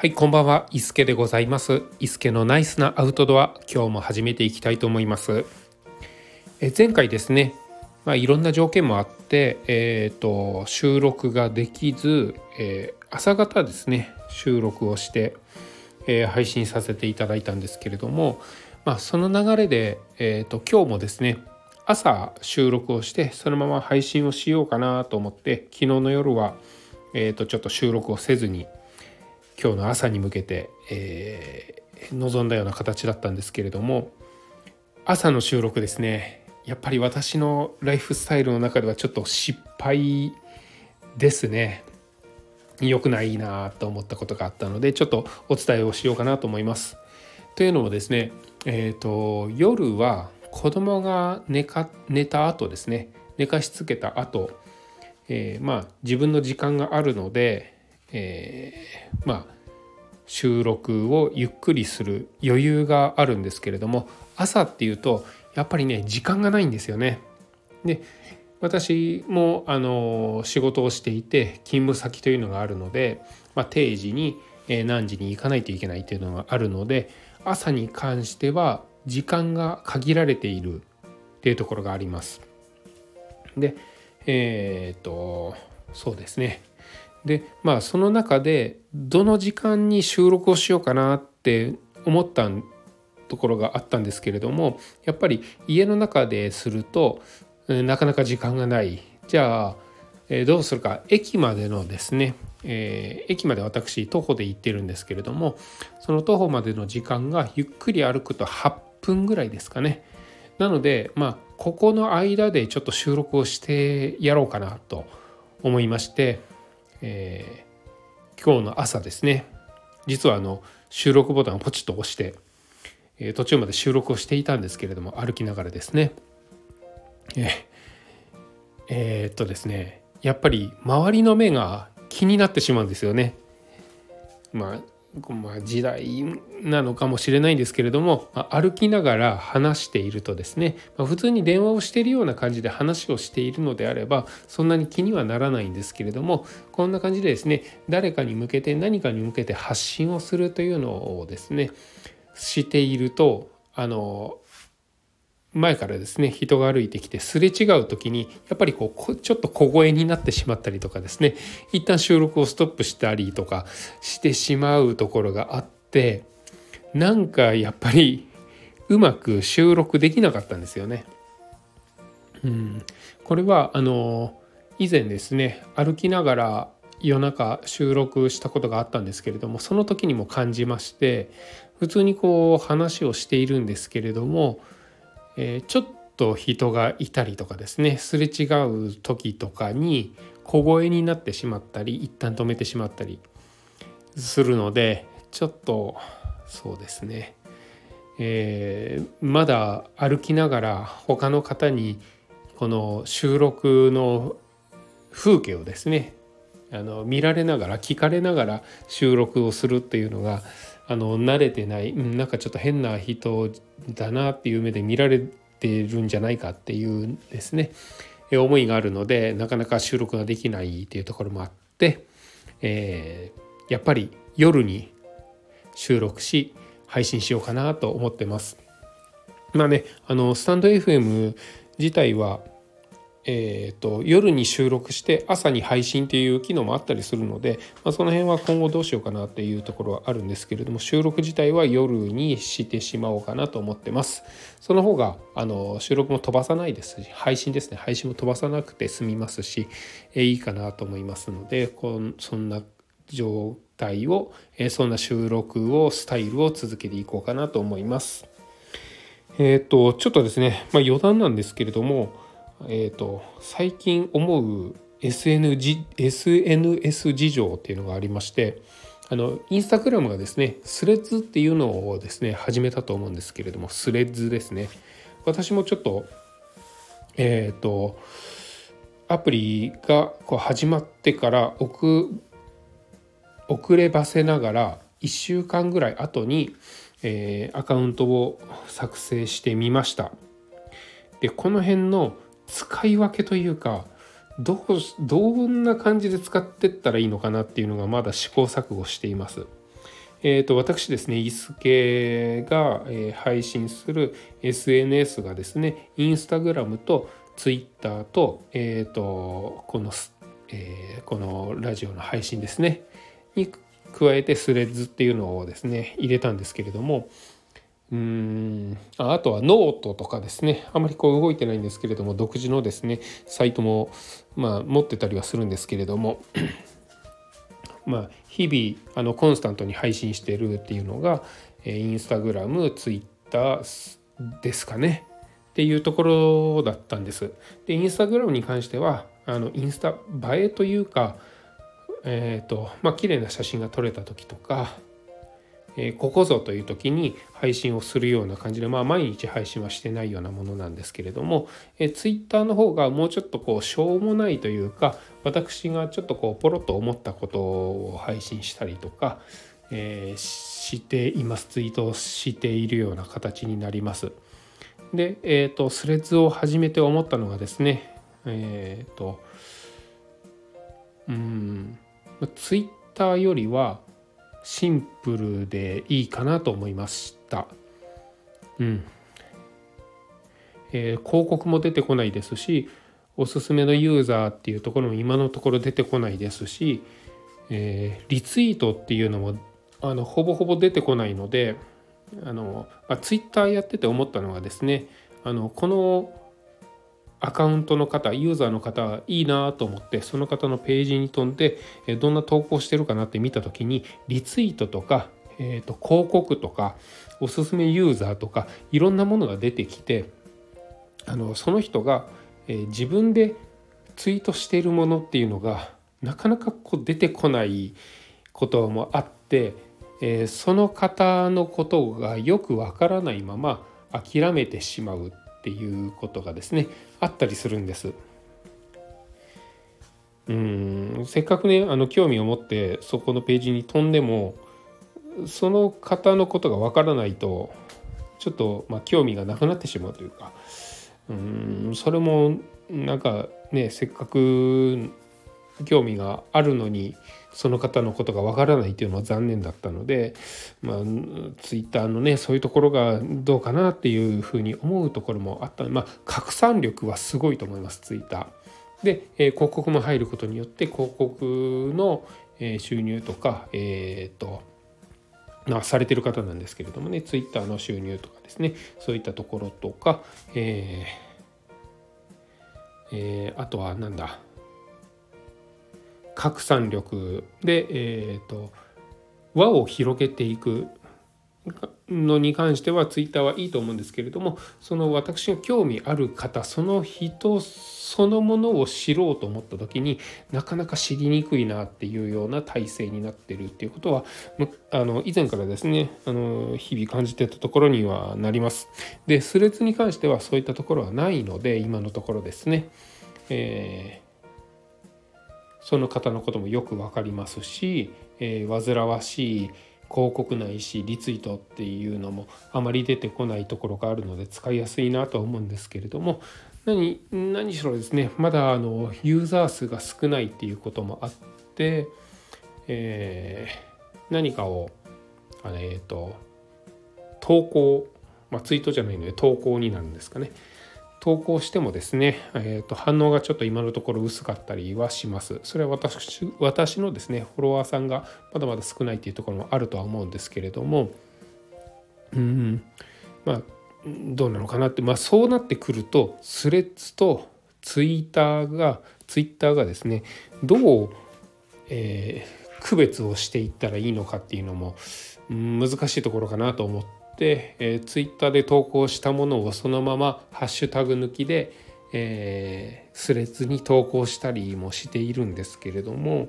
はいこんばんは。伊助でございます。伊助のナイスなアウトドア今日も始めていきたいと思います。え前回ですねまあ、いろんな条件もあって、えーと、収録ができず、えー、朝方ですね収録をして、えー、配信させていただいたんですけれども、まあ、その流れで、えーと、今日もですね朝収録をしてそのまま配信をしようかなと思って昨日の夜は、えーとちょっと収録をせずに今日の朝に向けて、えー、臨んだような形だったんですけれども朝の収録ですね。やっぱり私のライフスタイルの中ではちょっと失敗ですね。良くないなと思ったことがあったのでちょっとお伝えをしようかなと思います。というのもですね、えーと、夜は子供が寝か寝た後ですね。寝かしつけた後、えー、まあ自分の時間があるのでえー、まあ収録をゆっくりする余裕があるんですけれども朝っていうとやっぱりね時間がないんですよね。で私もあの仕事をしていて勤務先というのがあるので、まあ、定時に何時に行かないといけないというのがあるので朝に関しては時間が限られているっていうところがあります。でえっ、とそうですねでまあその中でどの時間に収録をしようかなって思ったところがあったんですけれどもやっぱり家の中でするとなかなか時間がない。じゃあ、えどうするか。駅までのですね、えー、駅まで私徒歩で行ってるんですけれどもその徒歩までの時間がゆっくり歩くと8分ぐらいですかね。なのでまあここの間でちょっと収録をしてやろうかなと思いましてえー、今日の朝ですね。実はあの収録ボタンをポチッと押して、えー、途中まで収録をしていたんですけれども歩きながらですね。え、えー、っとですね。やっぱり周りの目が気になってしまうんですよね。まあまあ、時代なのかもしれないんですけれども、まあ、歩きながら話しているとですね、まあ、普通に電話をしているような感じで話をしているのであればそんなに気にはならないんですけれどもこんな感じでですね誰かに向けて何かに向けて発信をするというのをですねしているとあの前からですね人が歩いてきてすれ違う時にやっぱりこうちょっと小声になってしまったりとかですね一旦収録をストップしたりとかしてしまうところがあってなんかやっぱりうまく収録できなかったんですよね。うん、これはあの以前ですね歩きながら夜中収録したことがあったんですけれどもその時にも感じまして普通にこう話をしているんですけれどもえー、ちょっと人がいたりとかですねすれ違う時とかに小声になってしまったり一旦止めてしまったりするのでちょっとそうですね、えー、まだ歩きながら他の方にこの収録の風景をですねあの見られながら聞かれながら収録をするっていうのがあの慣れてないなんかちょっと変な人だなっていう目で見られてるんじゃないかっていうですね思いがあるのでなかなか収録ができないっていうところもあって、えー、やっぱり夜に収録し配信しようかなと思ってます。まあねあのスタンド FM 自体はえーと、夜に収録して朝に配信っていう機能もあったりするので、まあ、その辺は今後どうしようかなっていうところはあるんですけれども収録自体は夜にしてしまおうかなと思ってます。その方があの収録も飛ばさないですし配信ですね。配信も飛ばさなくて済みますし、えー、いいかなと思いますのでこんそんな状態を、えー、そんな収録をスタイルを続けていこうかなと思います。えっ、ー、とちょっとですね、まあ、余談なんですけれどもえーと、最近思う SN SNS 事情っていうのがありましてあのインスタグラムがですねスレッズっていうのをですね始めたと思うんですけれどもスレッズですね。私もちょっとえっ、ー、とアプリがこう始まってから遅遅ればせながら1週間ぐらい後に、えー、アカウントを作成してみました。でこの辺の使い分けというかどうどんな感じで使ってったらいいのかなっていうのがまだ試行錯誤しています。えーと、私ですね、伊助が、配信する SNS がですね、インスタグラムとツイッターと、えーと、この、えー、このラジオの配信ですね、に加えてスレッズっていうのをですね、入れたんですけれども、うん。あとはノートとかですね。あまりこう動いてないんですけれども独自のですねサイトもまあ持ってたりはするんですけれども。まあ、日々あのコンスタントに配信してるっていうのが、えインスタグラムツイッターですかね。っていうところだったんです。でインスタグラムに関してはあのインスタ映えというかえっ、ー、とまあ綺麗な写真が撮れた時とかえ、ここぞという時に配信をするような感じで、まあ、毎日配信はしてないようなものなんですけれども、えー、Twitter の方がもうちょっとこうしょうもないというか私がちょっとこうポロッと思ったことを配信したりとか、えー、していますツイートしているような形になります。で、えーと、スレッズを始めて思ったのがですねえっ、ー、とうんツイッターよりはシンプルでいいかなと思いました。うん。えー、広告も出てこないですしおすすめのユーザーっていうところも今のところ出てこないですし、えー、リツイートっていうのもあのほぼほぼ出てこないのであの、まあ、ツイッターやってて思ったのがですねあのこのアカウントの方ユーザーの方はいいなと思ってその方のページに飛んでどんな投稿してるかなって見た時にリツイートとか、えー、と広告とかおすすめユーザーとかいろんなものが出てきてあのその人が、え、自分でツイートしているものっていうのがなかなかこう出てこないこともあって、えー、その方のことがよくわからないまま諦めてしまうっていうことがですねあったりするんです。うん。せっかくねあの興味を持ってそこのページに飛んでもその方のことがわからないとちょっと、まあ、興味がなくなってしまうというか。うん。それもなんかねせっかく興味があるのにその方のことがわからないっていうのは残念だったので、まあ、ツイッターのねそういうところがどうかなっていうふうに思うところもあったまあ拡散力はすごいと思いますツイッター。で、えー、広告も入ることによって広告の、えー、収入とかえっ、ー、とまあ、されてる方なんですけれどもねツイッターの収入とかですねそういったところとか、えーえー、あとはなんだ拡散力で、えーと、輪を広げていくのに関してはツイッターはいいと思うんですけれどもその私が興味ある方その人そのものを知ろうと思った時になかなか知りにくいなっていうような体制になってるっていうことはあの以前からですねあの日々感じてたところにはなります。でスレッズに関してはそういったところはないので今のところですね。えーその方のこともよく分かりますし、えー、煩わしい広告ないしリツイートっていうのもあまり出てこないところがあるので使いやすいなとは思うんですけれども何何しろですねまだあのユーザー数が少ないっていうこともあって、えー、何かをあれ、えーと投稿、まあ、ツイートじゃないので投稿になるんですかね。投稿してもですね、えー、と反応がちょっと今のところ薄かったりはします。それは私私のですねフォロワーさんがまだまだ少ないっていうところもあるとは思うんですけれどもうんまあどうなのかなってまあそうなってくるとスレッズとツイッターがツイッターがですねどう、えー、区別をしていったらいいのかっていうのも難しいところかなと思ってで、えー、ツイッターで投稿したものをそのままハッシュタグ抜きで、えー、スレッズに投稿したりもしているんですけれども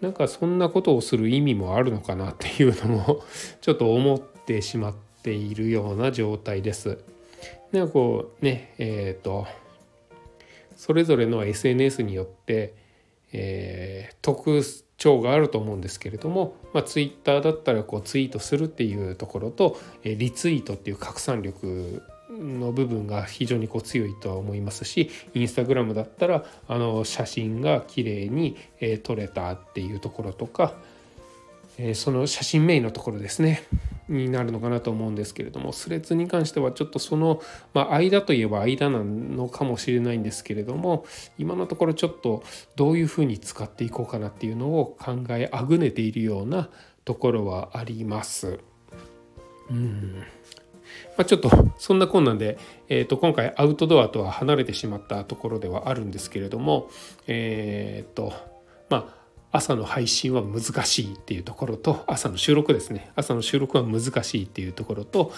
なんかそんなことをする意味もあるのかなっていうのもちょっと思ってしまっているような状態です。なんかこうねえっ、ー、とそれぞれの SNS によって、えー、特徴があると思うんですけれども、まあ、ツイッターだったらこうツイートするっていうところと、えリツイートっていう拡散力の部分が非常にこう強いとは思いますしインスタグラムだったらあの写真が綺麗に、え撮れたっていうところとか、えその写真メインのところですねになるのかなと思うんですけれどもスレッズに関してはちょっとその、まあ、間といえば間なのかもしれないんですけれども今のところちょっとどういうふうに使っていこうかなっていうのを考えあぐねているようなところはあります。うんまあ、ちょっとそんなこんなで、えー、と今回アウトドアとは離れてしまったところではあるんですけれどもえっ、ー、とまあ朝の配信は難しいっていうところと朝の収録ですね朝の収録は難しいっていうところと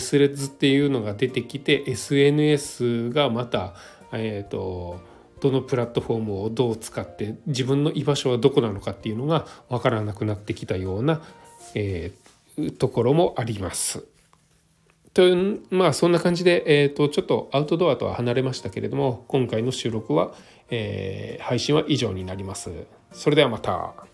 スレッズっていうのが出てきて SNS がまたえっ、ー、とどのプラットフォームをどう使って自分の居場所はどこなのかっていうのが分からなくなってきたような、えー、ところもあります。というまあそんな感じで、えーと、ちょっとアウトドアとは離れましたけれども今回の収録は、えー、配信は以上になります。それではまた。